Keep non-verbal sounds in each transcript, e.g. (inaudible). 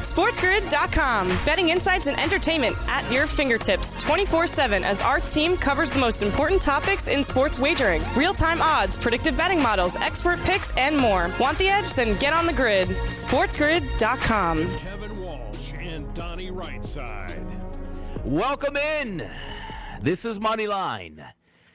SportsGrid.com. Betting insights and entertainment at your fingertips 24 7 as our team covers the most important topics in sports wagering real time odds, predictive betting models, expert picks, and more. Want the edge? Then get on the grid. SportsGrid.com. Kevin Walsh and Donnie Rightside. Welcome in. This is Moneyline.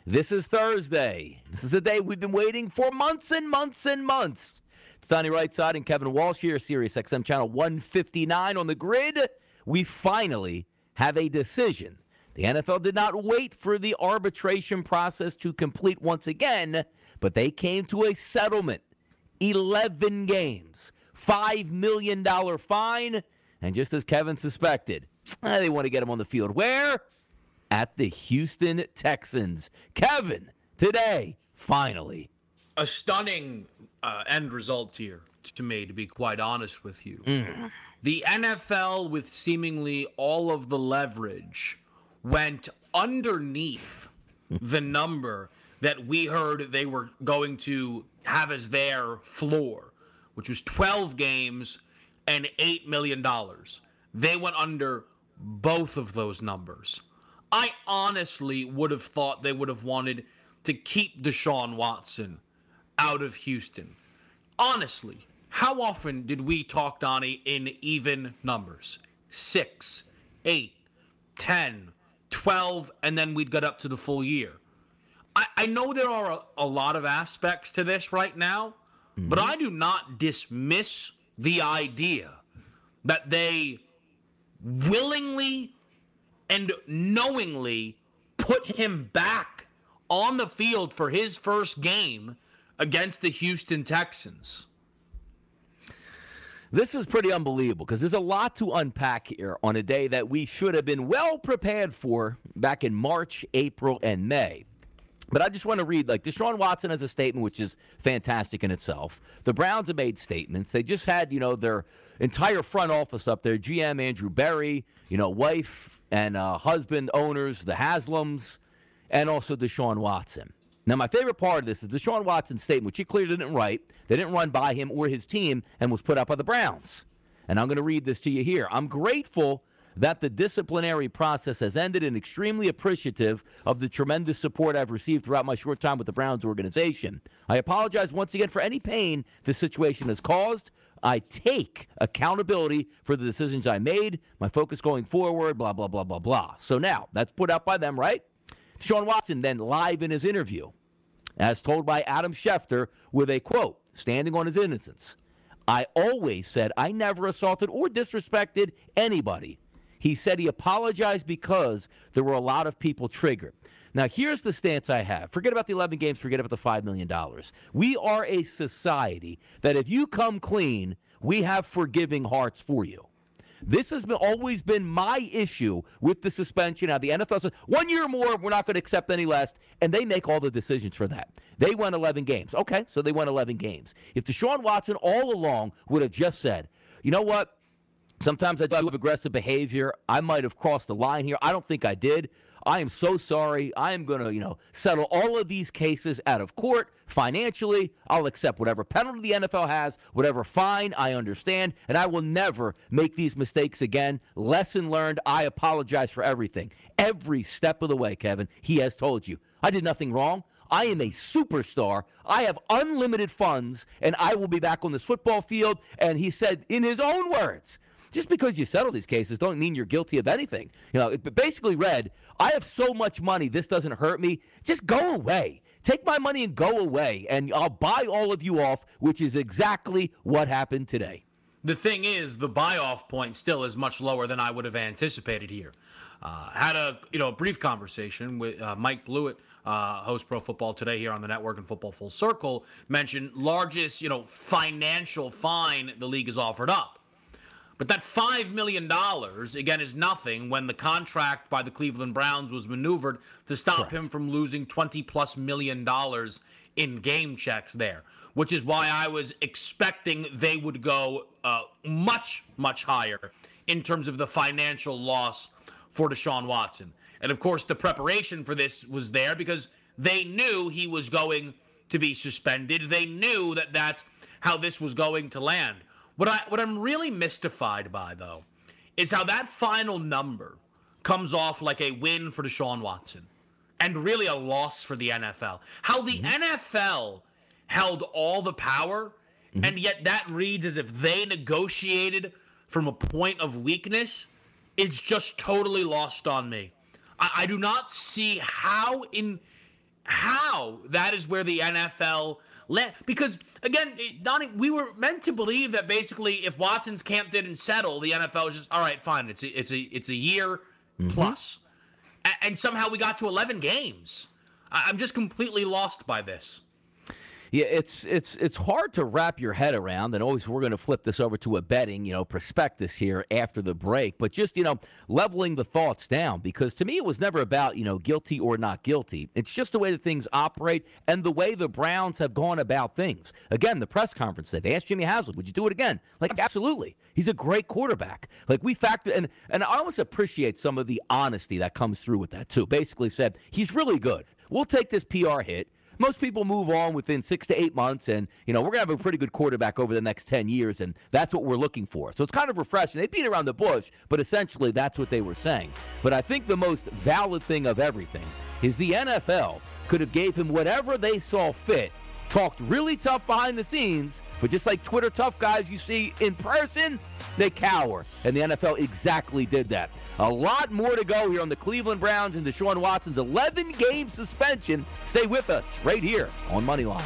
This is Thursday. This is a day we've been waiting for months and months and months. It's Donnie Rightside and Kevin Walsh here, Sirius XM channel 159 on the grid. We finally have a decision. The NFL did not wait for the arbitration process to complete once again, but they came to a settlement. 11 games, $5 million fine, and just as Kevin suspected, eh, they want to get him on the field. Where? At the Houston Texans. Kevin, today, finally. a stunning uh, end result here to me, to be quite honest with you. The NFL, with seemingly all of the leverage, went underneath (laughs) the number that we heard they were going to have as their floor, which was 12 games and $8 million. They went under both of those numbers. I honestly would have thought they would have wanted to keep Deshaun Watson out of Houston. Honestly, how often did we talk Donnie in even numbers? Six, eight, ten, twelve, and then we'd get up to the full year. I, I know there are a, a lot of aspects to this right now, but I do not dismiss the idea that they willingly and knowingly put him back on the field for his first game against the Houston Texans. This is pretty unbelievable because there's a lot to unpack here on a day that we should have been well prepared for back in March, April, and May. But I just want to read like Deshaun Watson has a statement which is fantastic in itself. The Browns have made statements. They just had, you know, their entire front office up there, GM Andrew Berry, you know, wife and uh, husband owners, the Haslams, and also Deshaun Watson. Now, my favorite part of this is Deshaun Watson's statement, which he clearly didn't write. They didn't run by him or his team and was put up by the Browns. And I'm going to read this to you here. I'm grateful that the disciplinary process has ended and extremely appreciative of the tremendous support I've received throughout my short time with the Browns organization. I apologize once again for any pain this situation has caused. I take accountability for the decisions I made, my focus going forward, blah, blah, blah, blah, blah. So now that's put out by them, right? Deshaun Watson then live in his interview, as told by Adam Schefter, with a quote, standing on his innocence. I always said I never assaulted or disrespected anybody. He said he apologized because there were a lot of people triggered. Now, here's the stance I have. Forget about the 11 games, forget about the $5 million. We are a society that if you come clean, we have forgiving hearts for you. This has been, always been my issue with the suspension. Now, the NFL says one year more, we're not going to accept any less, and they make all the decisions for that. They won 11 games. Okay, so they won 11 games. If Deshaun Watson all along would have just said, you know what? Sometimes I do have aggressive behavior. I might have crossed the line here. I don't think I did. I am so sorry. I am going to, you know, settle all of these cases out of court financially. I'll accept whatever penalty the NFL has, whatever fine, I understand, and I will never make these mistakes again. Lesson learned. I apologize for everything. Every step of the way, Kevin, he has told you. I did nothing wrong. I am a superstar. I have unlimited funds, and I will be back on this football field. And he said, in his own words, just because you settle these cases don't mean you're guilty of anything. You know, it basically read, I have so much money, this doesn't hurt me. Just go away. Take my money and go away, and I'll buy all of you off, which is exactly what happened today. The thing is, the buy-off point still is much lower than I would have anticipated here. Uh, had a you know a brief conversation with uh, Mike Blewett, uh, host Pro Football Today here on the network and Football Full Circle. Mentioned largest you know financial fine the league has offered up. But that $5 million, again, is nothing when the contract by the Cleveland Browns was maneuvered to stop Correct. him from losing 20 plus million dollars in game checks there, which is why I was expecting they would go uh, much, much higher in terms of the financial loss for Deshaun Watson. And of course, the preparation for this was there because they knew he was going to be suspended. They knew that that's how this was going to land. What I what I'm really mystified by though is how that final number comes off like a win for Deshaun Watson and really a loss for the NFL. How the mm-hmm. NFL held all the power mm-hmm. and yet that reads as if they negotiated from a point of weakness is just totally lost on me. I, I do not see how in how that is where the NFL let because again, Donnie, we were meant to believe that basically if Watson's camp didn't settle, the NFL was just all right, fine. It's a, it's a it's a year mm-hmm. plus. And somehow we got to 11 games. I'm just completely lost by this. Yeah, it's it's it's hard to wrap your head around, and always we're going to flip this over to a betting, you know, prospectus here after the break. But just you know, leveling the thoughts down because to me it was never about you know guilty or not guilty. It's just the way that things operate and the way the Browns have gone about things. Again, the press conference said they asked Jimmy Haslam, "Would you do it again?" Like, absolutely. He's a great quarterback. Like we factor and and I always appreciate some of the honesty that comes through with that too. Basically said he's really good. We'll take this PR hit most people move on within six to eight months, and you know we're gonna have a pretty good quarterback over the next ten years, and that's what we're looking for. So it's kind of refreshing. They beat around the bush, but essentially that's what they were saying. But I think the most valid thing of everything is the NFL could have gave him whatever they saw fit talked really tough behind the scenes, but just like Twitter tough guys you see in person, they cower. And the NFL exactly did that. A lot more to go here on the Cleveland Browns and Deshaun Watson's 11 game suspension. Stay with us right here on Moneyline.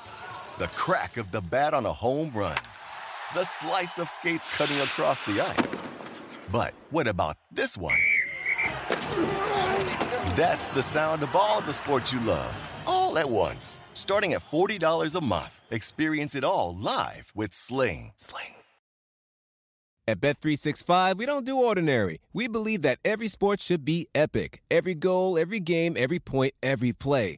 the crack of the bat on a home run, the slice of skates cutting across the ice. But what about this one? That's the sound of all the sports you love, all at once. Starting at $40 a month, experience it all live with Sling. Sling. At Bet365, we don't do ordinary. We believe that every sport should be epic. Every goal, every game, every point, every play.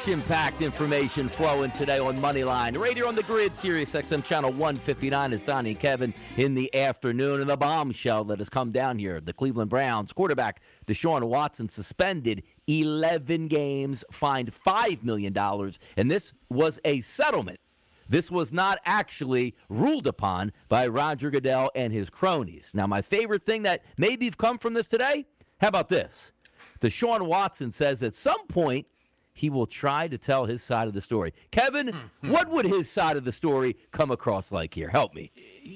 Action packed information flowing today on Moneyline. Right here on the grid, Sirius XM channel 159 is Donnie Kevin in the afternoon. And the bombshell that has come down here the Cleveland Browns quarterback Deshaun Watson suspended 11 games, fined $5 million. And this was a settlement. This was not actually ruled upon by Roger Goodell and his cronies. Now, my favorite thing that maybe have come from this today how about this? Deshaun Watson says at some point, he will try to tell his side of the story. Kevin, Hmm, what would his side of the story come across like here? Help me.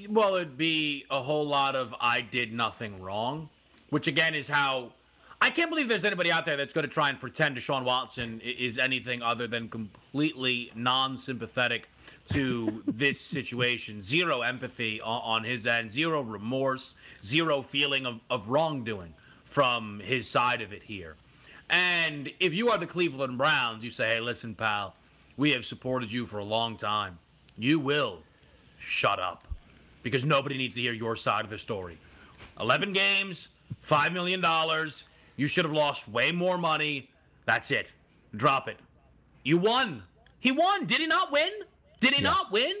Well, it'd be a whole lot of I did nothing wrong, which again is how I can't believe there's anybody out there that's going to try and pretend Deshaun Watson is anything other than completely non-sympathetic to (laughs) this situation. Zero empathy on, on his end, zero remorse, zero feeling of, of wrongdoing from his side of it here. And if you are the Cleveland Browns, you say, hey, listen, pal, we have supported you for a long time. You will shut up because nobody needs to hear your side of the story. 11 games, $5 million. You should have lost way more money. That's it. Drop it. You won. He won. Did he not win? Did he not win?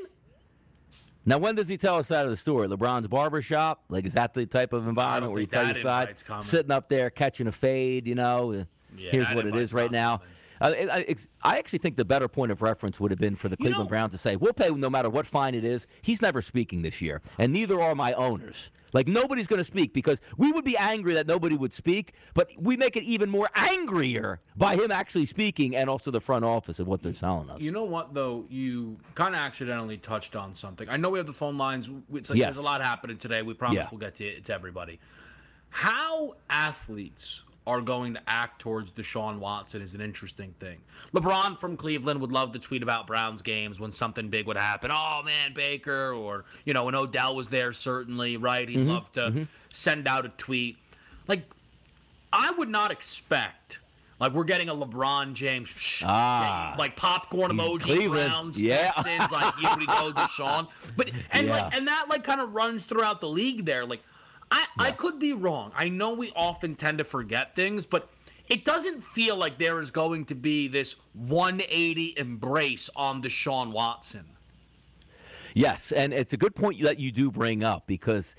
Now, when does he tell his side of the story? LeBron's barbershop? Like, is that the type of environment where you think tell your side? Sitting up there catching a fade, you know? Yeah, Here's that what it is right now. Uh, I, I, I actually think the better point of reference would have been for the You Cleveland know- Browns to say, we'll pay no matter what fine it is. He's never speaking this year, and neither are my owners. Like, nobody's going to speak because we would be angry that nobody would speak, but we make it even more angrier by him actually speaking and also the front office of what they're selling us. You know what, though? You kind of accidentally touched on something. I know we have the phone lines. It's like Yes. There's a lot happening today. We promise Yeah. we'll get to, to everybody. How athletes are going to act towards Deshaun Watson is an interesting thing. LeBron from Cleveland would love to tweet about Browns games when something big would happen. Oh man, Baker, or you know when Odell was there, certainly right. He'd love to send out a tweet. Like I would not expect. Like we're getting a LeBron James, psh, Ah. like popcorn emoji, Cleveland. Browns, Yeah. Texans, like here we go, Deshaun. But and (laughs) Yeah. like and that like kind of runs throughout the league there. Like I I could be wrong. I know we often tend to forget things, but it doesn't feel like there is going to be this 180 embrace on Deshaun Watson. Yes, and it's a good point that you do bring up because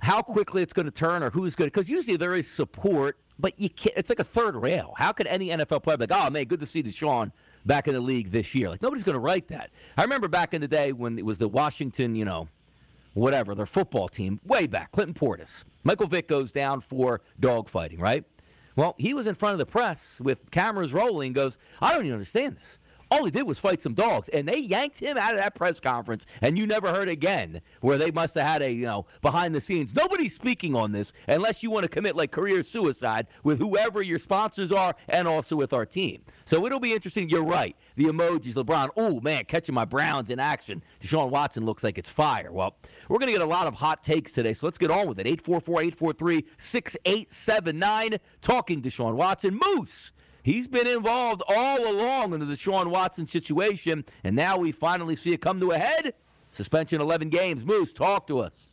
how quickly it's going to turn or who's going to, because usually there is support, but you can't. It's like a third rail. How could any NFL player be like, "Oh man, good to see Deshaun back in the league this year"? Like nobody's going to write that. I remember back in the day when it was the Washington, you know, whatever their football team, way back, Clinton Portis. Michael Vick goes down for dogfighting, right? Well, he was in front of the press with cameras rolling. Goes, I don't even understand this. All he did was fight some dogs, and they yanked him out of that press conference, and you never heard again. Where they must have had a you know behind the scenes. Nobody's speaking on this unless you want to commit like career suicide with whoever your sponsors are, and also with our team. So it'll be interesting. You're right. The emojis, LeBron. Oh man, catching my Browns in action. Deshaun Watson looks like it's fire. Well, we're gonna get a lot of hot takes today, so let's get on with it. 844-843-6879. Talking Deshaun Watson. Moose. He's been involved all along in the Deshaun Watson situation, and now we finally see it come to a head. Suspension 11 games. Moose, talk to us.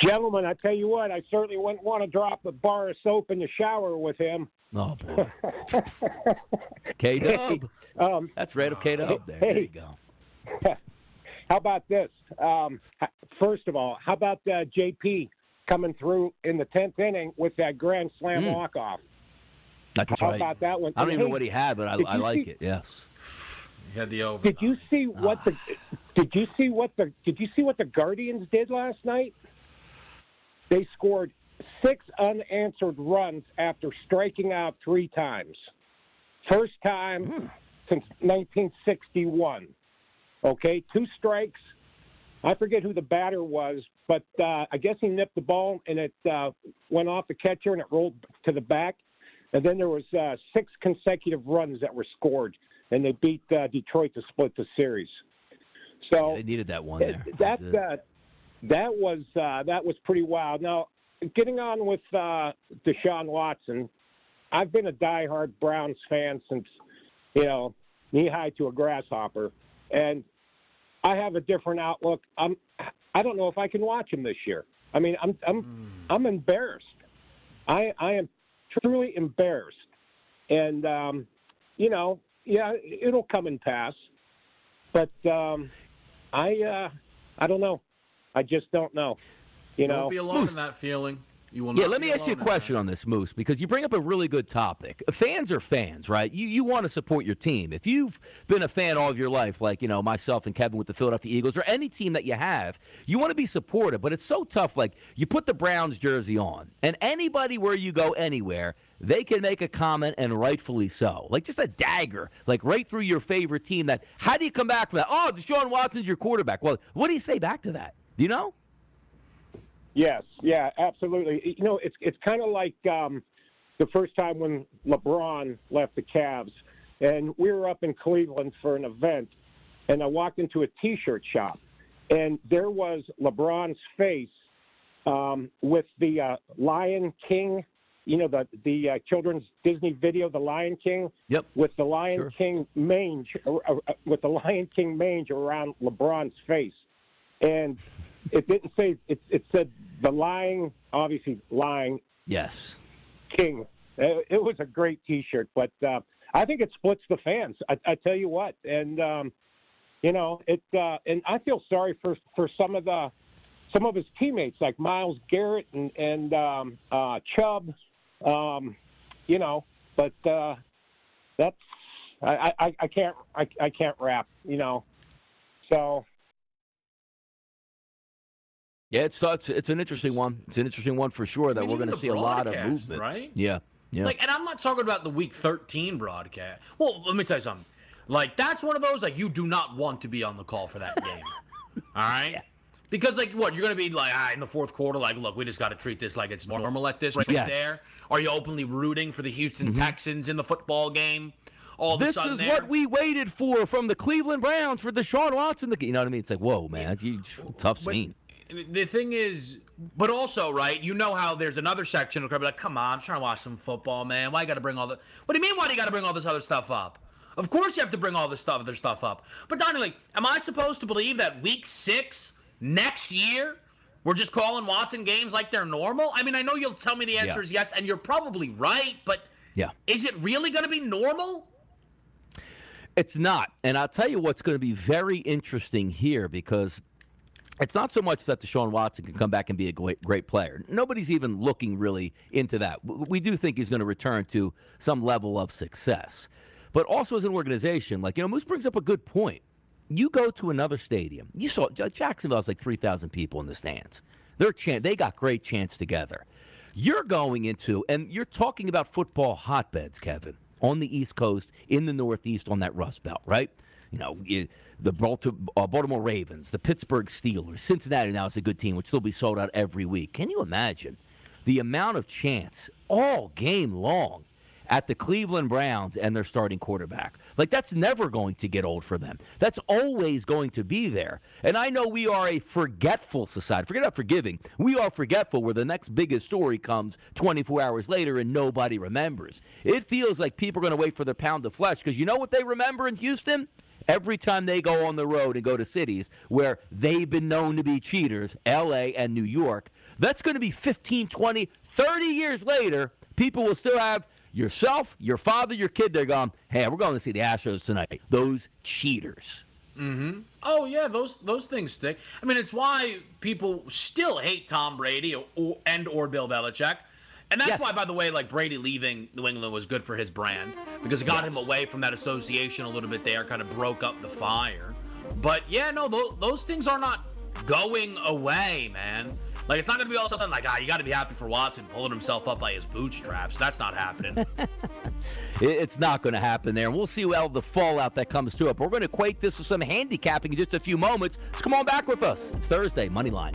Gentlemen, I tell you what, I certainly wouldn't want to drop a bar of soap in the shower with him. Oh, boy. (laughs) K Dub. Um, That's right up K Dub there. There you go. (laughs) how about this? Um, first of all, how about uh, JP coming through in the tenth inning with that grand slam Mm. walk off? That's How right. about that one? I don't And even know what he had, but I, I like see- it. Yes. He had the over. Did you see what the? Did you see what the? Did you see what the Guardians did last night? They scored six unanswered runs after striking out three times. First time since 1961. Okay, two strikes. I forget who the batter was, but uh, I guess he nipped the ball and it uh, went off the catcher and it rolled to the back. And then there was uh, six consecutive runs that were scored, and they beat uh, Detroit to split the series. So They needed that one there. that uh, that was uh, that was pretty wild. Now, getting on with uh, Deshaun Watson, I've been a diehard Browns fan since you know knee high to a grasshopper, and I have a different outlook. I'm I don't know if I can watch him this year. I mean, I'm I'm I'm embarrassed. I I am truly embarrassed, and um, you know, yeah, it'll come and pass, but um, I uh, I don't know. I just don't know. You know, Don't be alone in that feeling. You will Yeah, let me ask you a question on this, Moose, because you bring up a really good topic. Fans are fans, right? You you want to support your team. If you've been a fan all of your life, like you know myself and Kevin with the Philadelphia Eagles, or any team that you have, you want to be supportive. But it's so tough. Like you put the Browns jersey on, and anybody where you go anywhere, they can make a comment, and rightfully so. Like just a dagger, like right through your favorite team. That how do you come back from that? Oh, Deshaun Watson's your quarterback. Well, what do you say back to that? Do you know? Yes, yeah, absolutely. You know, it's it's kind of like um, the first time when LeBron left the Cavs, and we were up in Cleveland for an event, and I walked into a T-shirt shop, and there was LeBron's face um, with the uh, Lion King, you know, the the uh, children's Disney video, The Lion King, Yep. with the Lion Sure. King mange, uh, uh, with the Lion King mange around LeBron's face, and it didn't say it. It said the lying, obviously lying Yes. king. It, it was a great T-shirt, but uh, I think it splits the fans. I, I tell you what, and um, you know it. Uh, and I feel sorry for for some of the some of his teammates like Myles Garrett and and um, uh, Chubb. Um, you know, but uh, that's I, I, I can't I, I can't rap. You know, so Yeah, it's it's, it's an interesting one. It's an interesting one for sure that I mean, we're going to see a lot of movement. right? Yeah. Yeah. Like, and I'm not talking about the Week 13 broadcast. Well, let me tell you something. Like, that's one of those like you do not want to be on the call for that game. (laughs) All right. Because like what you're gonna be like ah, in the fourth quarter like look we just got to treat this like it's normal at this right Yes. Mm-hmm. there. Are you openly rooting for the Houston Texans in the football game? All of a this is there? what we waited for from the Cleveland Browns for the Deshaun Watson. You know what I mean? It's like, whoa, man, you, tough scene. The thing is, but also, right? You know how there's another section of the crowd be like, "Come on, I'm trying to watch some football, man. Why you got to bring all the? What do you mean? Why do you got to bring all this other stuff up? Of course you have to bring all this stuff, other stuff up. But Donnie, like, am I supposed to believe that week six next year we're just calling Watson games like they're normal? I mean, I know you'll tell me the answer Yeah. is yes, and you're probably right, but Yeah. is it really going to be normal? It's not. And I'll tell you what's going to be very interesting here because it's not so much that Deshaun Watson can come back and be a great, great player. Nobody's even looking really into that. We do think he's going to return to some level of success. But also as an organization, like, you know, Moose brings up a good point. You go to another stadium. You saw Jacksonville has like 3,000 people in the stands. They're chan- they got great chance together. You're going into, and you're talking about football hotbeds, Kevin, on the East Coast, in the Northeast, on that Rust Belt, right? You know, the uh, Baltimore Ravens, the Pittsburgh Steelers, Cincinnati now is a good team, which will be sold out every week. Can you imagine the amount of chants all game long at the Cleveland Browns and their starting quarterback. Like that's never going to get old for them. That's always going to be there. And I know we are a forgetful society. Forget about forgiving. We are forgetful where the next biggest story comes 24 hours later and nobody remembers. It feels like people are going to wait for their pound of flesh because you know what they remember in Houston? Every time they go on the road and go to cities where they've been known to be cheaters, LA and New York, that's going to be 15, 20, 30 years later. People will still have yourself, your father, your kid. They're going, hey, we're going to see the Astros tonight. Those cheaters. Mhm. Oh yeah, those those things stick. I mean, it's why people still hate Tom Brady or and or Bill Belichick. And that's Yes. why, by the way, like Brady leaving New England was good for his brand because it got him away from that association a little bit there, kind of broke up the fire. But yeah, no, those, those things are not going away, man. Like it's not gonna be all of a sudden like, ah, you got to be happy for Watson pulling himself up by his bootstraps. That's not happening. (laughs) It's not going to happen there. And we'll see how the fallout that comes to it. But we're going to equate this with some handicapping in just a few moments. So come on back with us. It's Thursday, Moneyline.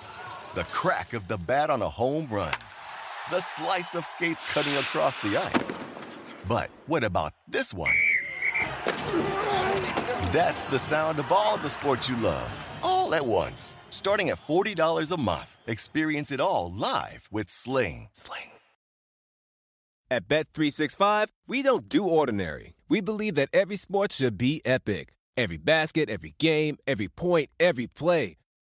The crack of the bat on a home run. The slice of skates cutting across the ice. But what about this one? That's the sound of all the sports you love, all at once. Starting at $40 a month. Experience it all live with Sling. Sling. At Bet365, we don't do ordinary. We believe that every sport should be epic. Every basket, every game, every point, every play.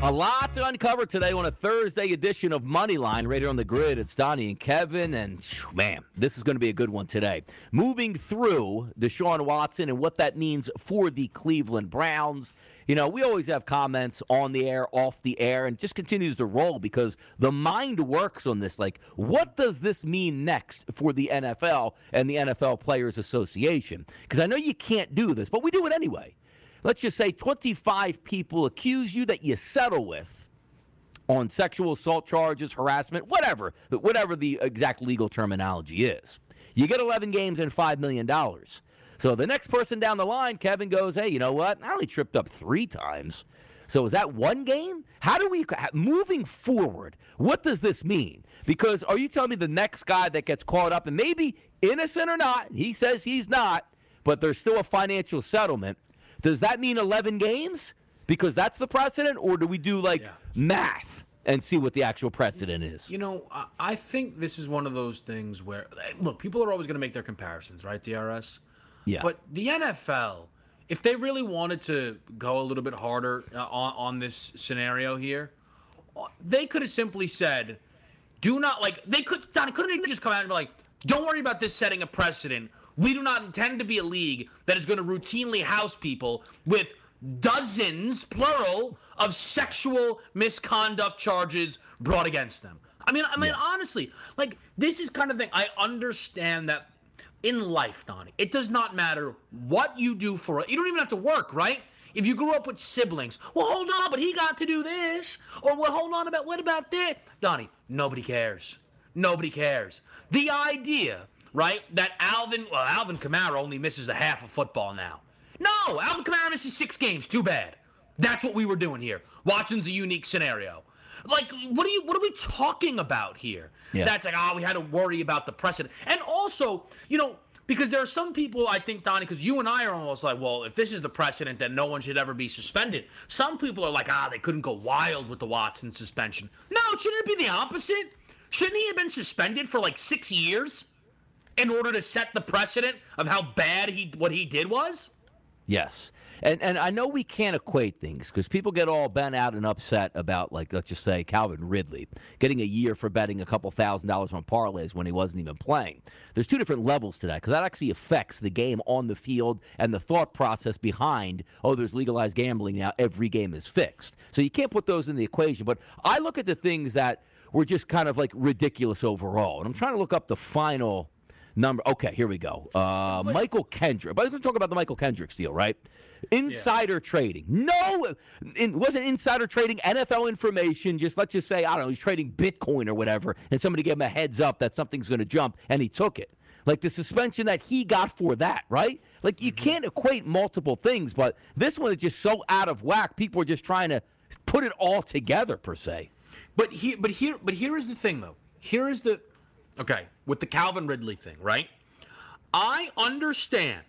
A lot to uncover today on a Thursday edition of Moneyline right here on the grid. It's Donnie and Kevin, and man, this is going to be a good one today. Moving through Deshaun Watson and what that means for the Cleveland Browns. You know, we always have comments on the air, off the air, and just continues to roll because the mind works on this. Like, what does this mean next for the NFL and the NFL Players Association? Because I know you can't do this, but we do it anyway let's just say 25 people accuse you that you settle with on sexual assault charges, harassment, whatever, whatever the exact legal terminology is. You get 11 games and $5 million. So the next person down the line, Kevin goes, hey, you know what? I only tripped up three times. So is that one game? How do we, moving forward, what does this mean? Because are you telling me the next guy that gets caught up, and maybe innocent or not, he says he's not, but there's still a financial settlement does that mean 11 games? Because that's the precedent, or do we do like yeah. math and see what the actual precedent is? You know, I think this is one of those things where, look, people are always going to make their comparisons, right, DRS? Yeah. But the NFL, if they really wanted to go a little bit harder uh, on, on this scenario here, they could have simply said, do not like, they could, Don, couldn't they just come out and be like, don't worry about this setting a precedent we do not intend to be a league that is going to routinely house people with dozens, plural, of sexual misconduct charges brought against them. I mean, I mean, yeah. honestly, like this is kind of thing. I understand that in life, Donnie, it does not matter what you do for it. You don't even have to work, right? If you grew up with siblings, well, hold on, but he got to do this, or well, hold on about what about this, Donnie? Nobody cares. Nobody cares. The idea right? That Alvin, well, Alvin Kamara only misses a half of football now. No, Alvin Kamara misses six games. Too bad. That's what we were doing here. Watson's a unique scenario. Like, what are you? What are we talking about here? Yeah. That's like, oh, we had to worry about the precedent, and also, you know, because there are some people I think, Donnie, because you and I are almost like, well, if this is the precedent, then no one should ever be suspended. Some people are like, ah, they couldn't go wild with the Watson suspension. No, shouldn't it be the opposite? Shouldn't he have been suspended for like six years? In order to set the precedent of how bad he what he did was? Yes. And and I know we can't equate things because people get all bent out and upset about like let's just say Calvin Ridley getting a year for betting a couple thousand dollars on parlays when he wasn't even playing. There's two different levels to that because that actually affects the game on the field and the thought process behind oh there's legalized gambling now every game is fixed. So you can't put those in the equation. But I look at the things that were just kind of like ridiculous overall, and I'm trying to look up the final Number okay, here we go. Uh, Mychal Kendrick. But we're talking about the Mychal Kendricks deal, right? Insider yeah. trading. No, it wasn't insider trading NFL information. Just let's just say I don't know. He's trading Bitcoin or whatever, and somebody gave him a heads up that something's going to jump, and he took it. Like the suspension that he got for that, right? Like you mm-hmm. can't equate multiple things, but this one is just so out of whack. People are just trying to put it all together per se. But here, but here, but here is the thing, though. Here is the Okay, with the Calvin Ridley thing, right? I understand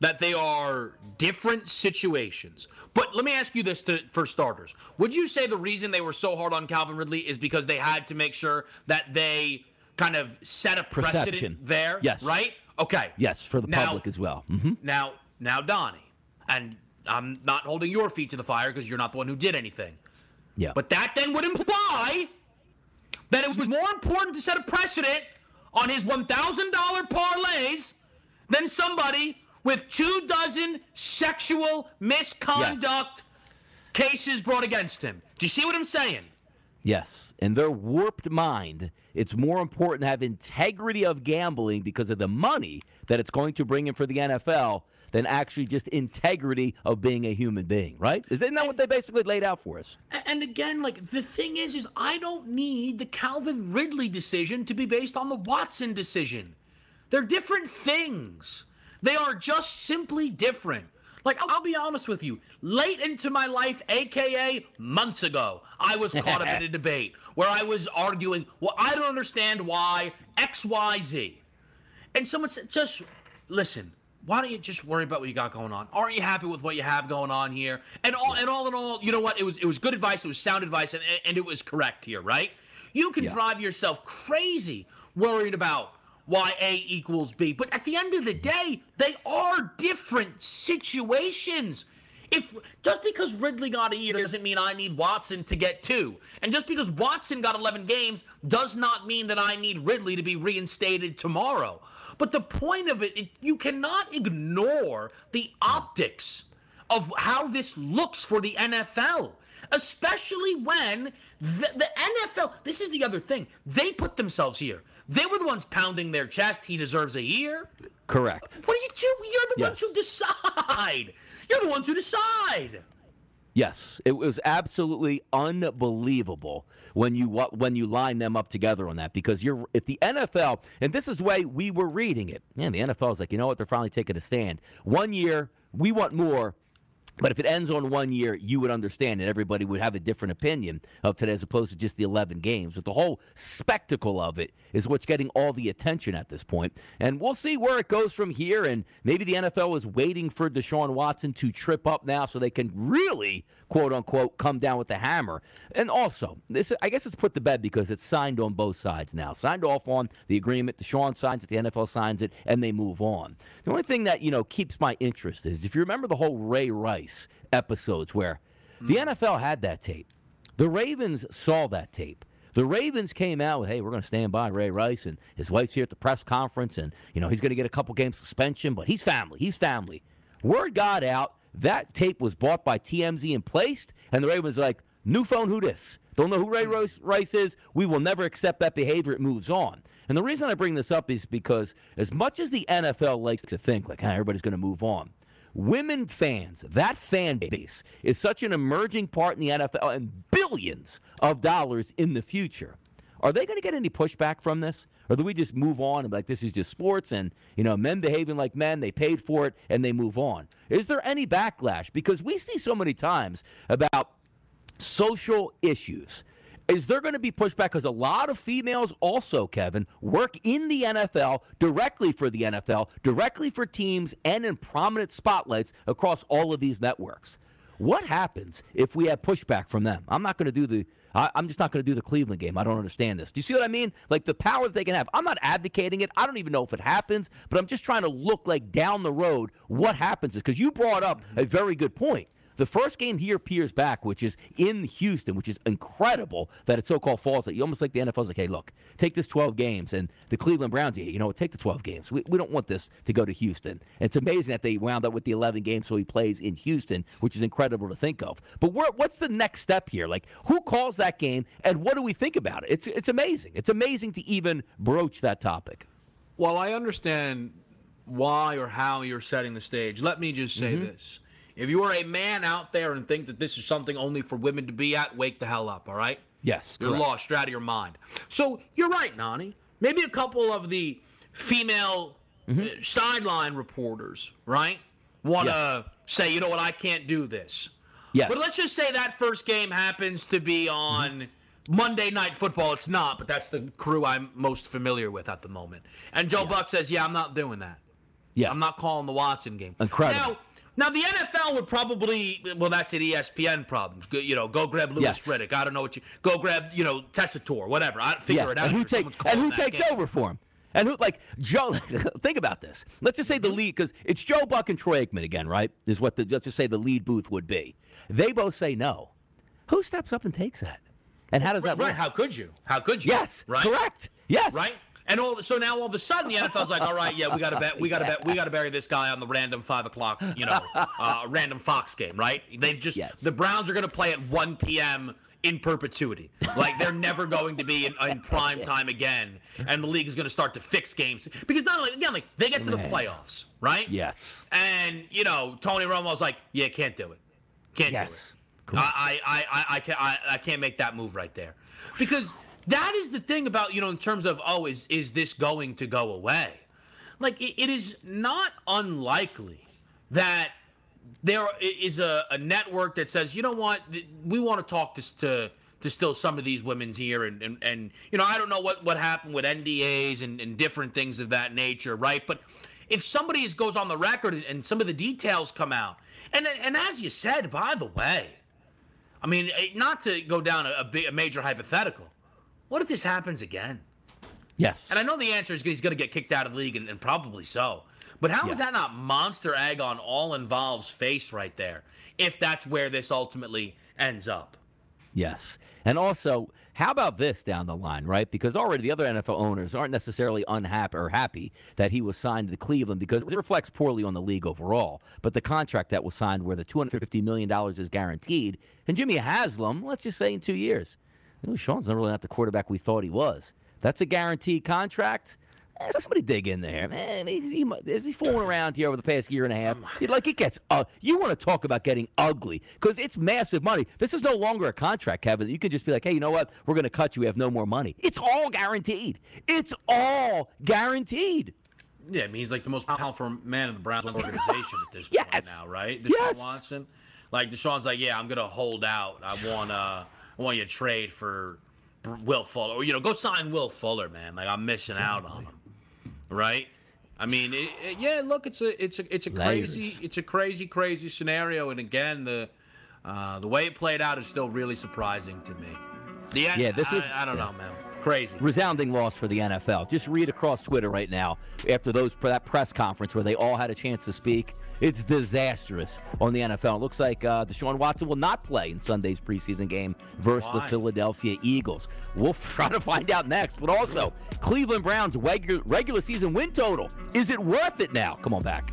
that they are different situations. But let me ask you this to, for starters. Would you say the reason they were so hard on Calvin Ridley is because they had to make sure that they kind of set a precedent Perception. there? Yes. Right? Okay. Yes, for the now, public as well. Mm-hmm. Now, now, Donnie, and I'm not holding your feet to the fire because you're not the one who did anything. Yeah. But that then would imply that it was more important to set a precedent on his $1,000 parlays than somebody with two dozen sexual misconduct yes. cases brought against him. Do you see what I'm saying? Yes. In their warped mind, it's more important to have integrity of gambling because of the money that it's going to bring in for the NFL than actually just integrity of being a human being, right? Isn't that what they basically laid out for us? And again, like the thing is, is I don't need the Calvin Ridley decision to be based on the Watson decision. They're different things. They are just simply different. Like, I'll be honest with you. Late into my life, aka months ago, I was caught up in a (laughs) debate where I was arguing, well, I don't understand why XYZ. And someone said, just listen, why don't you just worry about what you got going on? Aren't you happy with what you have going on here? And all and all in all, you know what? It was it was good advice, it was sound advice, and, and it was correct here, right? You can Yeah. drive yourself crazy worried about why A equals B. But at the end of the day, they are different situations. If just because Ridley got a year doesn't mean I need Watson to get two, and just because Watson got 11 games does not mean that I need Ridley to be reinstated tomorrow. But the point of it, it you cannot ignore the optics of how this looks for the NFL, especially when the, the NFL. This is the other thing. They put themselves here. They were the ones pounding their chest. He deserves a year. Correct. What are you do? You're the ones who decide. You're the ones who decide. Yes, it was absolutely unbelievable when you when you line them up together on that because you're if the NFL and this is the way we were reading it. Man, the NFL is like, you know what? They're finally taking a stand. One year, we want more. But if it ends on one year, you would understand, and everybody would have a different opinion of today as opposed to just the 11 games. But the whole spectacle of it is what's getting all the attention at this point. And we'll see where it goes from here. And maybe the NFL is waiting for Deshaun Watson to trip up now so they can really, quote unquote, come down with the hammer. And also, this I guess it's put to bed because it's signed on both sides now. Signed off on the agreement. Deshaun signs it, the NFL signs it, and they move on. The only thing that, you know, keeps my interest is if you remember the whole Ray Rice episodes where the NFL had that tape. The Ravens saw that tape. The Ravens came out with, "Hey, we're going to stand by Ray Rice, and his wife's here at the press conference, and you know he's going to get a couple game suspension, but he's family. He's family." Word got out that tape was bought by TMZ and placed, and the Ravens are like, "New phone, who this? Don't know who Ray Rice, is. We will never accept that behavior. It moves on." And the reason I bring this up is because as much as the NFL likes to think like, "Ah, everybody's going to move on," Women fans, that fan base is such an emerging part in the NFL and billions of dollars in the future. Are they going to get any pushback from this? Or do we just move on and be like, this is just sports and, you know, men behaving like men, they paid for it and they move on? Is there any backlash? Because we see so many times about social issues. Is there going to be pushback? Because a lot of females also, Kevin, work in the NFL, directly for the NFL, directly for teams, and in prominent spotlights across all of these networks. What happens if we have pushback from them? I'm not going to do the. I, I'm just not going to do the Cleveland game. I don't understand this. Do you see what I mean? Like the power that they can have. I'm not advocating it. I don't even know if it happens, but I'm just trying to look like down the road what happens is because you brought up a very good point. The first game here appears back, which is in Houston, which is incredible that it so-called falls. That you almost like the NFL's like, hey, look, take this 12 games, and the Cleveland Browns, you know, take the 12 games. We, we don't want this to go to Houston. It's amazing that they wound up with the 11 games, so he plays in Houston, which is incredible to think of. But where, what's the next step here? Like, who calls that game, and what do we think about it? It's it's amazing. It's amazing to even broach that topic. Well, I understand why or how you're setting the stage. Let me just say mm-hmm. this. If you are a man out there and think that this is something only for women to be at, wake the hell up, all right? Yes, You're correct. lost. You're out of your mind. So you're right, Nani. Maybe a couple of the female uh, sideline reporters, right, want to say, you know what, I can't do this. Yes. But let's just say that first game happens to be on Monday Night Football. It's not, but that's the crew I'm most familiar with at the moment. And Joe Buck says, yeah, I'm not doing that. Yeah. I'm not calling the Watson game. Incredible. Now, now the NFL would probably well, that's an ESPN problem. Go, you know, go grab Louis Yes. Riddick. I don't know what you go grab. You know, Tessitore, whatever. I figure it out. And who, take, and who takes game. over for him? And who, like, Joe, (laughs) think about this. Let's just say the mm-hmm. lead, because it's Joe Buck and Troy Aikman again, right? Is what the, let's just say the lead booth would be. They both say no. Who steps up and takes that? And how does that Right? work? How could you? How could you? Yes, Right. correct. Yes. Right. And all so now all of a sudden the NFL's like, all right, yeah, we got to bet, we got to bet, we got to bury this guy on the random five o'clock, you know, (laughs) uh, random Fox game, right? They've just Yes. the Browns are going to play at 1 p.m. in perpetuity. Like they're never going to be in, in (laughs) prime time again, and the league is going to start to fix games because not only again like they get to the playoffs, right? Yes. And you know Tony Romo's like, yeah, can't do it, can't Yes. do it. I, I, I, I, can't, I, I can't make that move right there, because that is the thing about you know in terms of oh is is this going to go away? Like it, it is not unlikely that there is a, a network that says, you know what, we want to talk to to, to still some of these women's here, and, and and you know I don't know what what happened with NDAs and, and different things of that nature, right? But if somebody is, goes on the record and, and some of the details come out, and and as you said, by the way, I mean eh, not to go down a, a, big, a major hypothetical, what if this happens again? Yes. And I know the answer is he's going to get kicked out of the league, and, and probably so. But how is Yeah. that not monster egg on all involved's face right there? If that's where this ultimately ends up. Yes. And also, how about this down the line, right? Because already the other NFL owners aren't necessarily unhappy or happy that he was signed to Cleveland because it reflects poorly on the league overall. But the contract that was signed where the $250 million is guaranteed, and Jimmy Haslam, let's just say in two years, you know, Sean's not really not the quarterback we thought he was. That's a guaranteed contract. Eh, somebody dig in there, man. He, he, is he fooling around here over the past year and a half? It- like it gets. Uh, you want to talk about getting ugly because it's massive money. This is no longer a contract, Kevin. You can just be like, hey, you know what? We're going to cut you. We have no more money. It's all guaranteed. It's all guaranteed. Yeah, I mean, he's like the most powerful man in the Browns organization at this (laughs) Yes. point now, right? Deshaun Yes. Watson. Like Deshaun's like, yeah, I'm gonna hold out. I want uh, I want you to trade for Will Fuller, or you know, go sign Will Fuller, man. Like I'm missing out on him, right? I mean, it, it- yeah. Look, it's a it's a it's a Layers. crazy it's a crazy crazy scenario, and again, the uh, the way it played out is still really surprising to me. The Yeah, this I, is- I don't yeah. know, man. Crazy. Resounding loss for the NFL. Just read across Twitter right now after those that press conference where they all had a chance to speak. It's disastrous on the NFL. It looks like uh, Deshaun Watson will not play in Sunday's preseason game versus the Philadelphia Eagles. We'll (laughs) try to find out next. But also, Cleveland Browns regular, regular season win total. Is it worth it now? Come on back.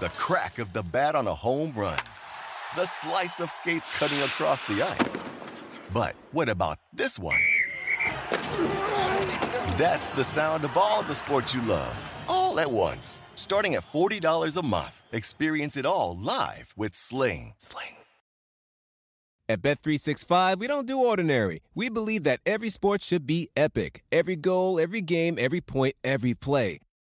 The crack of the bat on a home run. The slice of skates cutting across the ice. But what about this one? That's the sound of all the sports you love, all at once. Starting at $40 a month, experience it all live with Sling. Sling. At Bet365, we don't do ordinary. We believe that every sport should be epic. Every goal, every game, every point, every play.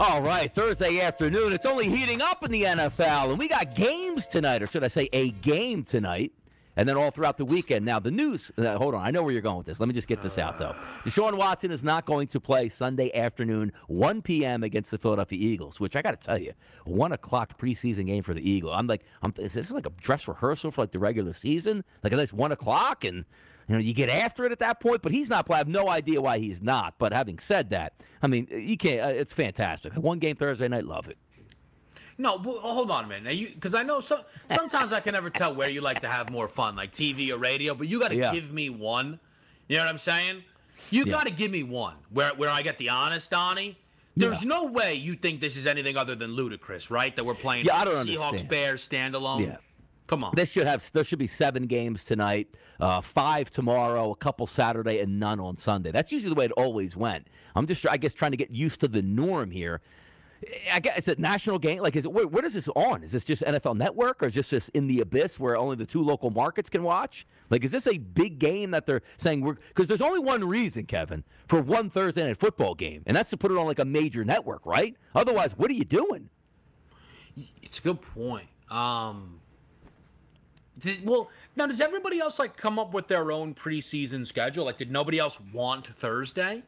All right, Thursday afternoon. It's only heating up in the NFL, and we got games tonight, or should I say, a game tonight, and then all throughout the weekend. Now, the news. Uh, hold on, I know where you're going with this. Let me just get this out though. Deshaun Watson is not going to play Sunday afternoon, 1 p.m. against the Philadelphia Eagles. Which I got to tell you, one o'clock preseason game for the Eagle. I'm like, I'm, is this like a dress rehearsal for like the regular season? Like at least one o'clock and. You know, you get after it at that point, but he's not playing. I have no idea why he's not. But having said that, I mean, you can't. Uh, it's fantastic. One game Thursday night, love it. No, hold on a minute. you because I know so, sometimes I can never tell where you like to have more fun, like TV or radio. But you got to Yeah. give me one. You know what I'm saying? You Yeah. got to give me one where where I get the honest Donnie. There's Yeah. no way you think this is anything other than ludicrous, right? That we're playing Yeah, I don't Seahawks understand. Bears standalone. Yeah. Come on. This should have there should be seven games tonight, uh, five tomorrow, a couple Saturday, and none on Sunday. That's usually the way it always went. I'm just, I guess, trying to get used to the norm here. I guess it's a national game. Like, is it where, where is this on? Is this just NFL Network, or is this just in the abyss where only the two local markets can watch? Like, is this a big game that they're saying we're? Because there's only one reason, Kevin, for one Thursday night football game, and that's to put it on like a major network, right? Otherwise, what are you doing? It's a good point. Um, did, well, now does everybody else like come up with their own preseason schedule? Like, did nobody else want Thursday?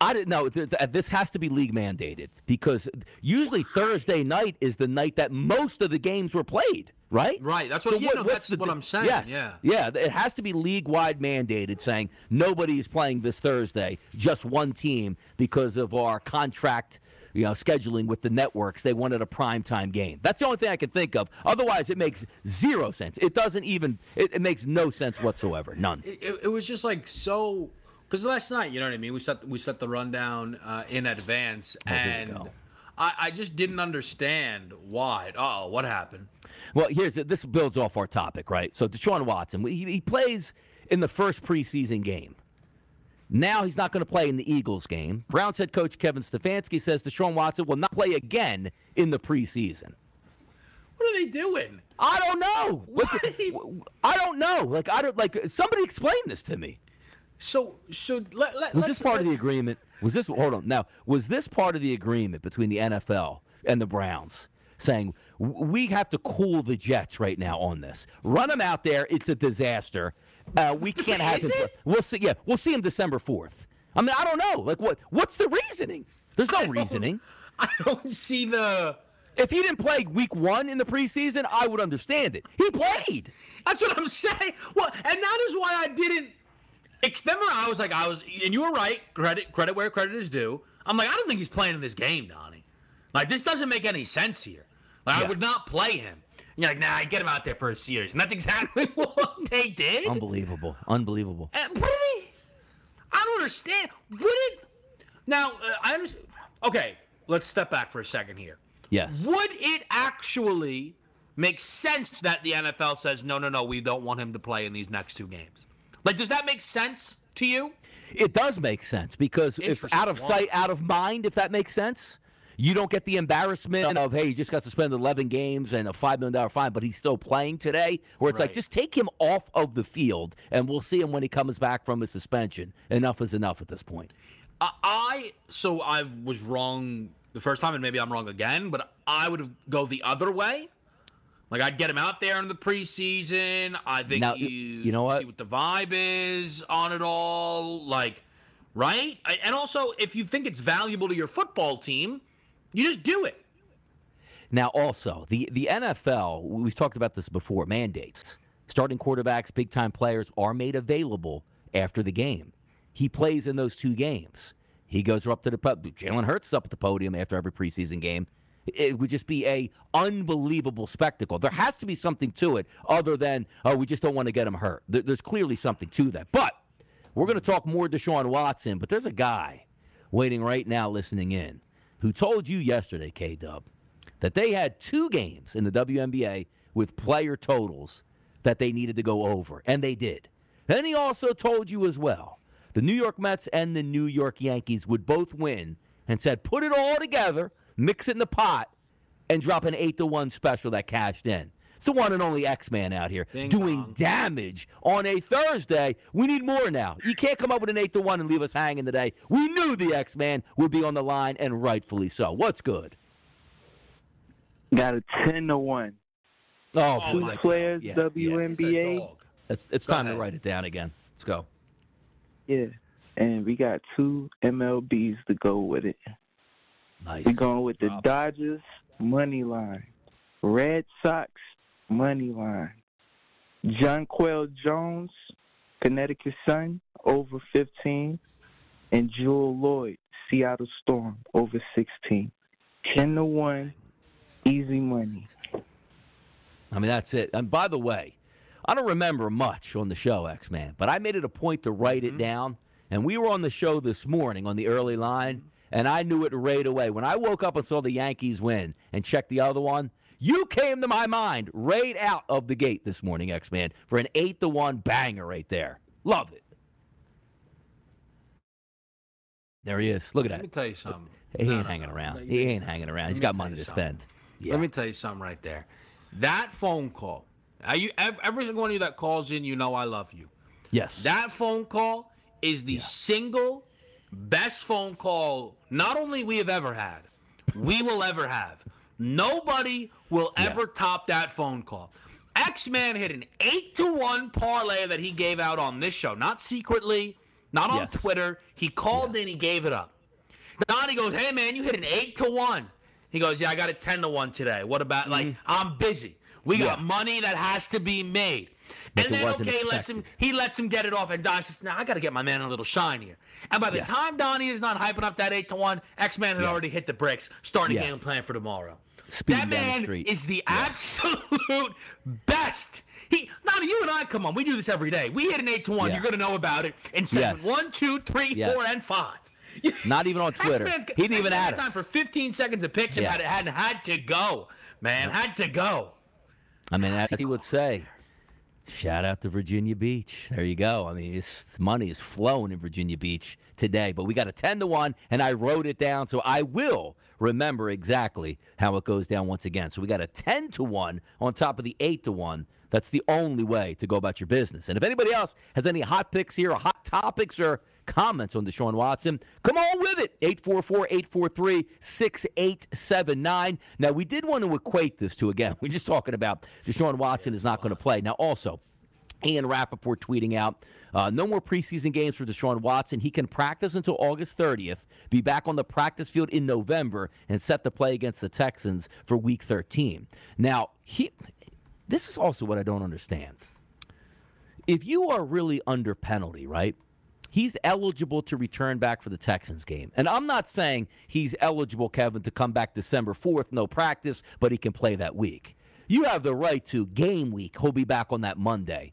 I didn't know. Th- th- This has to be league mandated because usually Thursday night is the night that most of the games were played, right? Right, that's what- yeah, no, what's that's what I'm saying, Yes, yeah. yeah. It has to be league wide mandated, saying nobody is playing this Thursday, just one team because of our contract. You know, scheduling with the networks, they wanted a primetime game. That's the only thing I can think of. Otherwise, it makes zero sense. It doesn't even. It, it makes no sense whatsoever. None. It, it, was just like so. Because last night, you know what I mean. We set we set the rundown uh, in advance, we and. I, I just didn't understand why. Oh, what happened? Well, here's. This builds off our topic, right? So Deshaun Watson, he, he plays in the first preseason game. Now he's not going to play in the Eagles game. Browns head coach Kevin Stefanski says Deshaun Watson will not play again in the preseason. What are they doing? I don't know. What I don't know. Like I don't like. Somebody explain this to me. So so let, let, Was let's- this part of the agreement? Was this hold on now? Was this part of the agreement between the NFL and the Browns saying we have to cool the Jets right now on this? Run them out there. It's a disaster. Uh, we can't have him. We'll see. Yeah, we'll see him December fourth. I mean, I don't know. Like what? What's the reasoning? There's no reasoning. (laughs) I don't see the. If he didn't play week one in the preseason, I would understand it. He played. That's what I'm saying. Well, and that is why I didn't. Remember, I was like, I was, and you were right. Credit, credit where credit is due. I'm like, I don't think he's playing in this game, Donnie. Like, this doesn't make any sense here. Like, I would not play him. And you're like, nah, get him out there for a series, and that's exactly (laughs) what they did. Unbelievable. Unbelievable. Uh, what did he? I don't understand. What did? Now uh, I understand. Okay, let's step back for a second here. Yes. Would it actually make sense that the NFL says no, no, no, we don't want him to play in these next two games? Like, does that make sense to you? It does make sense because if out of sight, out of mind, if that makes sense, you don't get the embarrassment of hey, he just got suspended 11 games and a five million dollar fine, but he's still playing today. Where it's like just take him off of the field and we'll see him when he comes back from his suspension. Enough is enough at this point. I, I so I was wrong the first time, and maybe I'm wrong again, but I would go the other way. Like I'd get him out there in the preseason. I think Now, you, you know what? see what the vibe is on it all. Like, right? And also, if you think it's valuable to your football team, you just do it. Now, also the the NFL, we've talked about this before. Mandates: starting quarterbacks, big time players are made available after the game. He plays in those two games. He goes up to the pub. Jalen Hurts up at the podium after every preseason game. It would just be a unbelievable spectacle. There has to be something to it, other than oh, we just don't want to get him hurt. There's clearly something to that. But we're going to talk more to Deshaun Watson. But there's a guy waiting right now, listening in, who told you yesterday, K Dub, that they had two games in the WNBA with player totals that they needed to go over, and they did. Then he also told you as well the New York Mets and the New York Yankees would both win, and said put it all together, mix it in the pot, and drop an eight to one special that cashed in. It's the one and only X Man out here Ding doing dong. damage on a Thursday. We need more now. You can't come up with an eight to one and leave us hanging today. We knew the X Man would be on the line, and rightfully so. What's good? Got a ten to one. Oh, Oh boy, my that's- players, yeah, WNBA. yeah. It's, it's Go time to write it down again. Let's go. Yeah, and we got two MLBs to go with it. Nice. We going with the Dodgers money line, Red Sox money line, Jonquel Jones, Connecticut Sun over 15, and Jewell Loyd, Seattle Storm over 16. 10 to one, easy money. money. I mean, that's it. And by the way, I don't remember much on the show, X Man, but I made it a point to write Mm-hmm. it down. And we were on the show this morning on the early line, and I knew it right away. When I woke up and saw the Yankees win and checked the other one, you came to my mind right out of the gate this morning, X Man, for an 8 to 1 banger right there. Love it. There he is. Look at that. Let me tell you something. He No, ain't no, hanging no. around. He ain't hanging around. He's got money to something. spend. Yeah. Let me tell you something right there. That phone call. Are you every single one of you that calls in, you know I love you. yes. That phone call is the single best phone call not only we have ever had, we will ever have. Nobody will ever top that phone call. X Man hit an eight to one parlay that he gave out on this show, not secretly, not on Yes. Twitter. He called in, he gave it up. Donnie goes, "Hey man, you hit an eight to one." He goes, "Yeah, I got a ten to one today. What about like I'm busy? We got Mm-hmm. Yeah. money that has to be made." And then okay, lets him he lets him get it off, and Donnie says, "Now I got to get my man a little shinier." And by the Yes. time Donnie is not hyping up that eight to one, X Man had Yes. already hit the bricks, starting Yeah. game plan for tomorrow. Speeding that down the man street. is the absolute (laughs) best. He, Donnie, you and I, come on, we do this every day. We hit an eight to one. Yeah. You're going to know about it in segment Yes. one, two, three, Yes. four, and five. (laughs) Not even on Twitter. He didn't even had time for 15 seconds pitch him. Yeah. Had, had had to go, man. Had to go. I mean, as he would say, shout out to Virginia Beach. There you go. I mean, his, his money is flowing in Virginia Beach today. But we got a 10 to 1, and I wrote it down so I will remember exactly how it goes down once again. So we got a 10 to 1 on top of the 8 to 1. That's the only way to go about your business. And if anybody else has any hot picks here, or hot topics, or comments on Deshaun Watson, come on with it. 844 843 6879. Now, we did want to equate this to, again, (laughs) we're just talking about Deshaun Watson is not going to play. Now, also, Ian Rapoport tweeting out, uh, no more preseason games for Deshaun Watson. He can practice until August 30th, be back on the practice field in November, and set to play against the Texans for Week 13. Now, he, this is also what I don't understand. If you are really under penalty, right? He's eligible to return back for the Texans game. And I'm not saying he's eligible, Kevin, to come back December 4th, no practice, but he can play that week. You have the right to game week. He'll be back on that Monday.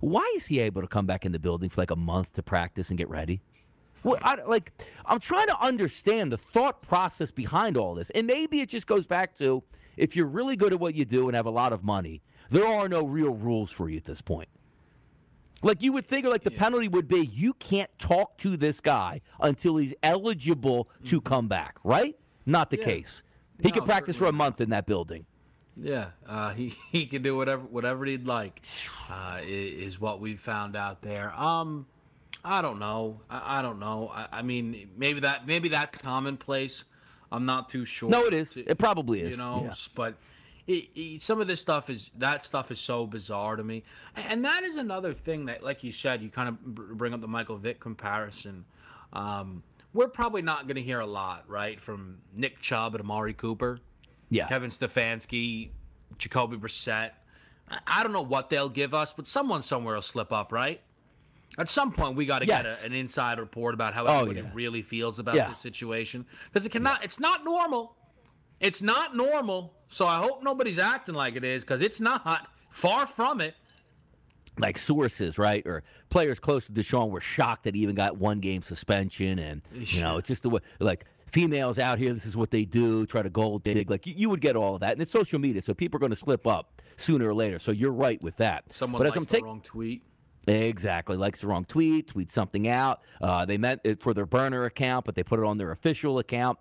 Why is he able to come back in the building for like a month to practice and get ready? Well, I, like I'm trying to understand the thought process behind all this, and maybe it just goes back to if you're really good at what you do and have a lot of money, there are no real rules for you at this point. Like you would think, like the penalty would be, you can't talk to this guy until he's eligible to come back, right? Not the case. He No, could practice for a month in that building. Yeah, uh, (laughs) he he can do whatever whatever he'd like. Uh, is what we found out there. Um, I don't know. I, I don't know. I, I mean, maybe that maybe that's commonplace. I'm not too sure. No, it is. It probably is. You know, Yeah. but it, it, some of this stuff is that stuff is so bizarre to me, and that is another thing that, like you said, you kind of bring up the Michael Vick comparison. Um, we're probably not going to hear a lot, right, from Nick Chubb and Amari Cooper. Yeah. Kevin Stefanski, Jacoby Brissett. I- I don't know what they'll give us, but someone somewhere will slip up, right? At some point, we got to Yes. get a, an inside report about how Oh, everybody yeah. really feels about Yeah. this situation because it cannot. It's not normal. It's not normal. So I hope nobody's acting like it is because it's not. Far from it. like sources, right, or players close to Deshaun were shocked that he even got one game suspension, and you know, it's just the way like females out here. This is what they do: try to gold dig. Like you, you would get all of that, and it's social media, so people are going to slip up sooner or later. So you're right with that. Someone but likes as I'm the wrong tweet. Exactly. Likes the wrong tweet, tweet something out. Uh, they meant it for their burner account, but they put it on their official account.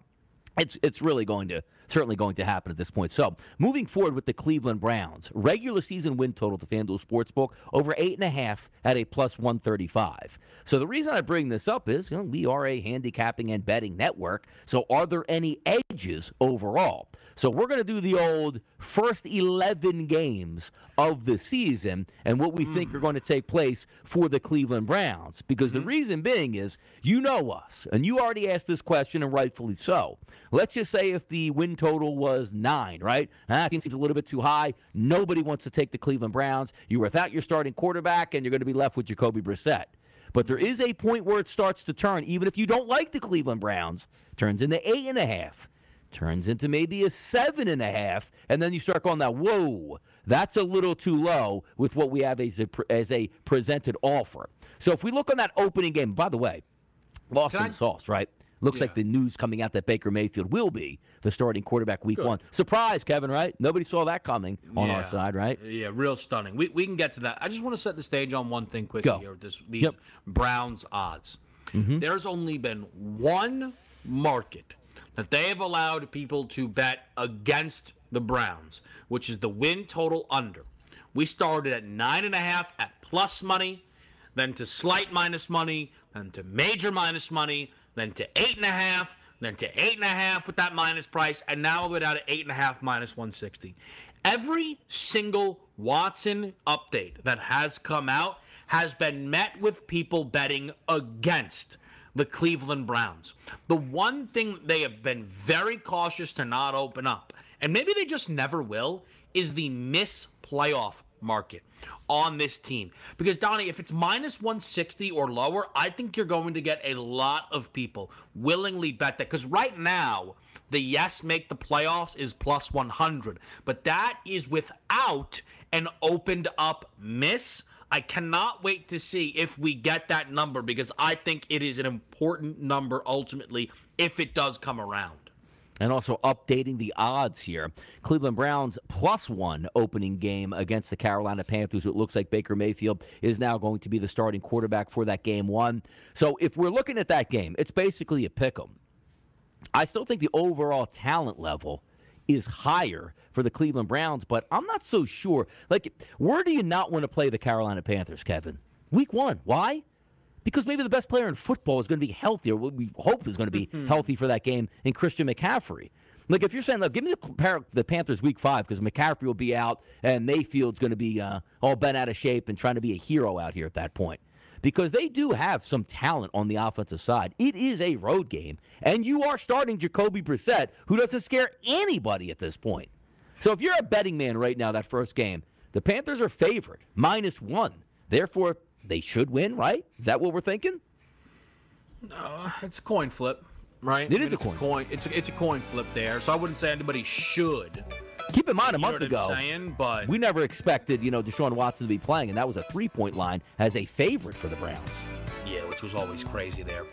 It's it's really going to certainly going to happen at this point. So moving forward with the Cleveland Browns, regular season win total to FanDuel Sportsbook over eight and a half at a plus one thirty five. So the reason I bring this up is you know, we are a handicapping and betting network. So are there any edges overall? So we're going to do the old first eleven games of the season and what we think are mm. going to take place for the Cleveland Browns. Because the mm-hmm. reason being is you know us, and you already asked this question, and rightfully so. Let's just say if the win total was nine, right? Ah, that seems a little bit too high. Nobody wants to take the Cleveland Browns. You're without your starting quarterback, and you're going to be left with Jacoby Brissett. But there is a point where it starts to turn, even if you don't like the Cleveland Browns, turns into eight and a half. Turns into maybe a seven and a half, and then you start going that whoa, that's a little too low with what we have as a, as a presented offer. So if we look on that opening game, by the way, lost in sauce, right? Looks like the news coming out that Baker Mayfield will be the starting quarterback week Good. one. Surprise, Kevin, right? Nobody saw that coming on Yeah. our side, right? Yeah, real stunning. We, we can get to that. I just want to set the stage on one thing quickly Go. here this, these Yep. Browns odds. Mm-hmm. There's only been one market that they have allowed people to bet against the Browns, which is the win total under. We started at nine and a half at plus money, then to slight minus money, then to major minus money, then to eight and a half, then to eight and a half with that minus price, and now we're down to eight and a half minus 160. Every single Watson update that has come out has been met with people betting against the Cleveland Browns. The one thing they have been very cautious to not open up, and maybe they just never will, is the miss playoff market on this team. Because, Donnie, if it's minus 160 or lower, I think you're going to get a lot of people willingly bet that. Because right now, the yes make the playoffs is plus 100, but that is without an opened up miss. I cannot wait to see if we get that number because I think it is an important number ultimately if it does come around. And also updating the odds here. Cleveland Browns plus one opening game against the Carolina Panthers. It looks like Baker Mayfield is now going to be the starting quarterback for that game one. So if we're looking at that game, it's basically a pick 'em. I still think the overall talent level is higher for the Cleveland Browns, but I'm not so sure. Like, where do you not want to play the Carolina Panthers, Kevin? Week one. Why? Because maybe the best player in football is going to be healthier. What we hope is going to be healthy for that game in Christian McCaffrey. Like if you're saying, look, give me the, the Panthers week five because McCaffrey will be out and Mayfield's going to be uh, all bent out of shape and trying to be a hero out here at that point. Because they do have some talent on the offensive side. It is a road game, and you are starting Jacoby Brissett, who doesn't scare anybody at this point. So if you're a betting man right now, that first game, the Panthers are favored, minus one. Therefore, they should win, right? Is that what we're thinking? No, it's a coin flip, right? It is a it's coin It's a, it's a coin flip there, so I wouldn't say anybody should. Keep in mind, a You know month ago, saying? But we never expected, you know, Deshaun Watson to be playing, and that was a three-point line as a favorite for the Browns. yeah, which was always crazy there.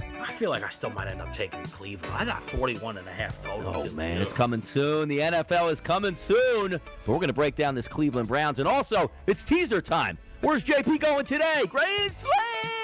Man, I feel like I still might end up taking Cleveland. I got 41 and a half total. Oh man, it's coming soon. The NFL is coming soon. But we're going to break down this Cleveland Browns, and also it's teaser time. Where's JP going today? Grand Slam!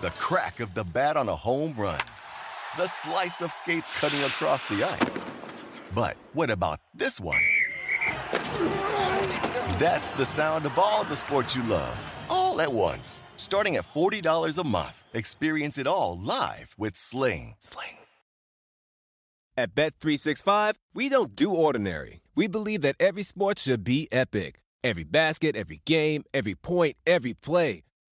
The crack of the bat on a home run. The slice of skates cutting across the ice. But what about this one? That's the sound of all the sports you love, all at once. Starting at $40 a month. Experience it all live with Sling. Sling. At Bet365, we don't do ordinary. We believe that every sport should be epic. Every basket, every game, every point, every play.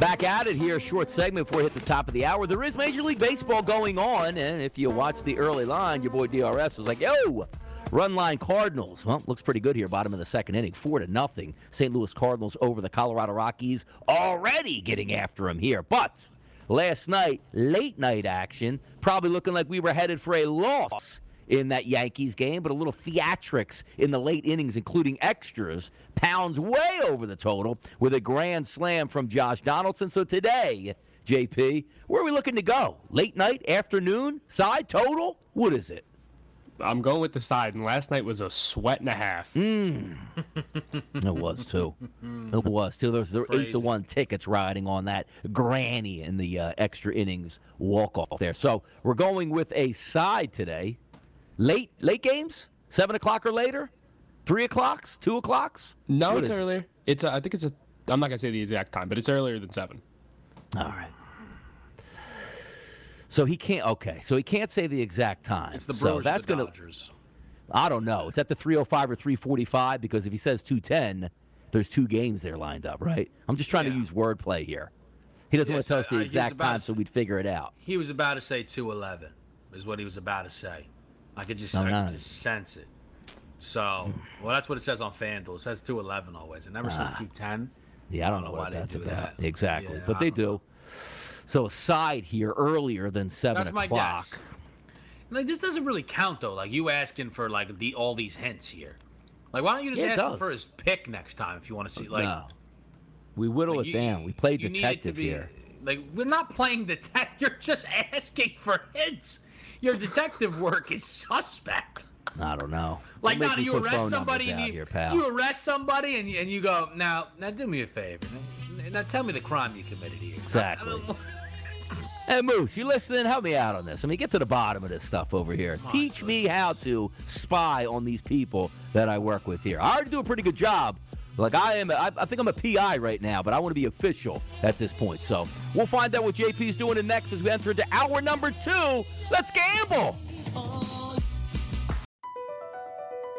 Back at it here, short segment before we hit the top of the hour. There is Major League Baseball going on, and if you watch the early line, your boy DRS was like, yo, Run line Cardinals. Well, looks pretty good here, bottom of the second inning. Four to nothing. St. Louis Cardinals over the Colorado Rockies. Already getting after them here. But last night, late night action, probably looking like we were headed for a loss in that Yankees game, but a little theatrics in the late innings, including extras, pounds way over the total with a grand slam from Josh Donaldson. So today, JP, where are we looking to go? Late night, afternoon, side, total? What is it? I'm going with the side, and last night was a sweat and a half. Mm. it was too. It was too. There was eight to one tickets riding on that granny in the uh, extra innings walk off there. So we're going with a side today. Late late games, seven o'clock or later, three o'clocks, two o'clocks. No, What it's is it? earlier. It's a, I think it's a. I'm not gonna say the exact time, but it's earlier than seven. All right. So he can't. Okay, so he can't say the exact time. It's the so Brewers, that's the gonna. Dodgers. I don't know. Is that the 305 or 345? Because if he says 210, there's two games there lined up, right? I'm just trying to use wordplay here. He doesn't want to tell us the uh, I- exact time to- so we'd figure it out. He was about to say 211, is what he was about to say. I could just, I could just sense it. So, well, that's what it says on FanDuel. It says 211 always. It never says Ah. 210. Yeah, I don't, know why what they that's do about. that. Exactly. Yeah, but I they don't do. So a side here earlier than 7 That's my o'clock. Like this doesn't really count though. Like you asking for like the all these hints here. Like why don't you just Yeah, ask him for his pick next time if you want to see like no. We whittle like, it you- down. We play you need it to detective be- here. Like we're not playing detective. (laughs) You're just asking for hints. Your detective work is suspect. I don't know. Like now, do you arrest somebody and you, here, you arrest somebody and you, and you go now now do me a favor. Now tell me the crime you committed here. Exactly. (laughs) Hey, Moose, you listening? Help me out on this. I mean, get to the bottom of this stuff over here. Teach me how to spy on these people that I work with here. I already do a pretty good job. Like I am, I, I think I'm a PI right now, but I want to be official at this point. So we'll find out what JP's doing in next as we enter into hour number two. Let's gamble.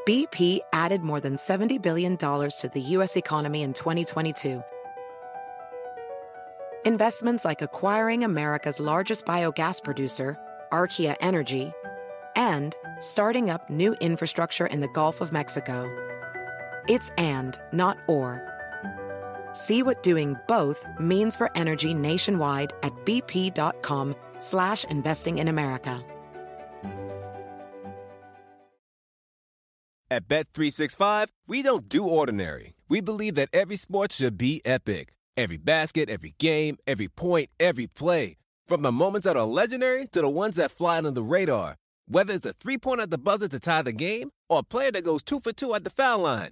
BP added more than $70 billion to the U.S. economy in 2022. Investments like acquiring America's largest biogas producer, Archaea Energy, and starting up new infrastructure in the Gulf of Mexico. It's and, not or. See what doing both means for energy nationwide at bp.com slash investing in America. At Bet365, we don't do ordinary. We believe that every sport should be epic. Every basket, every game, every point, every play. From the moments that are legendary to the ones that fly under the radar. Whether it's a three pointer at the buzzer to tie the game or a player that goes two for two at the foul line.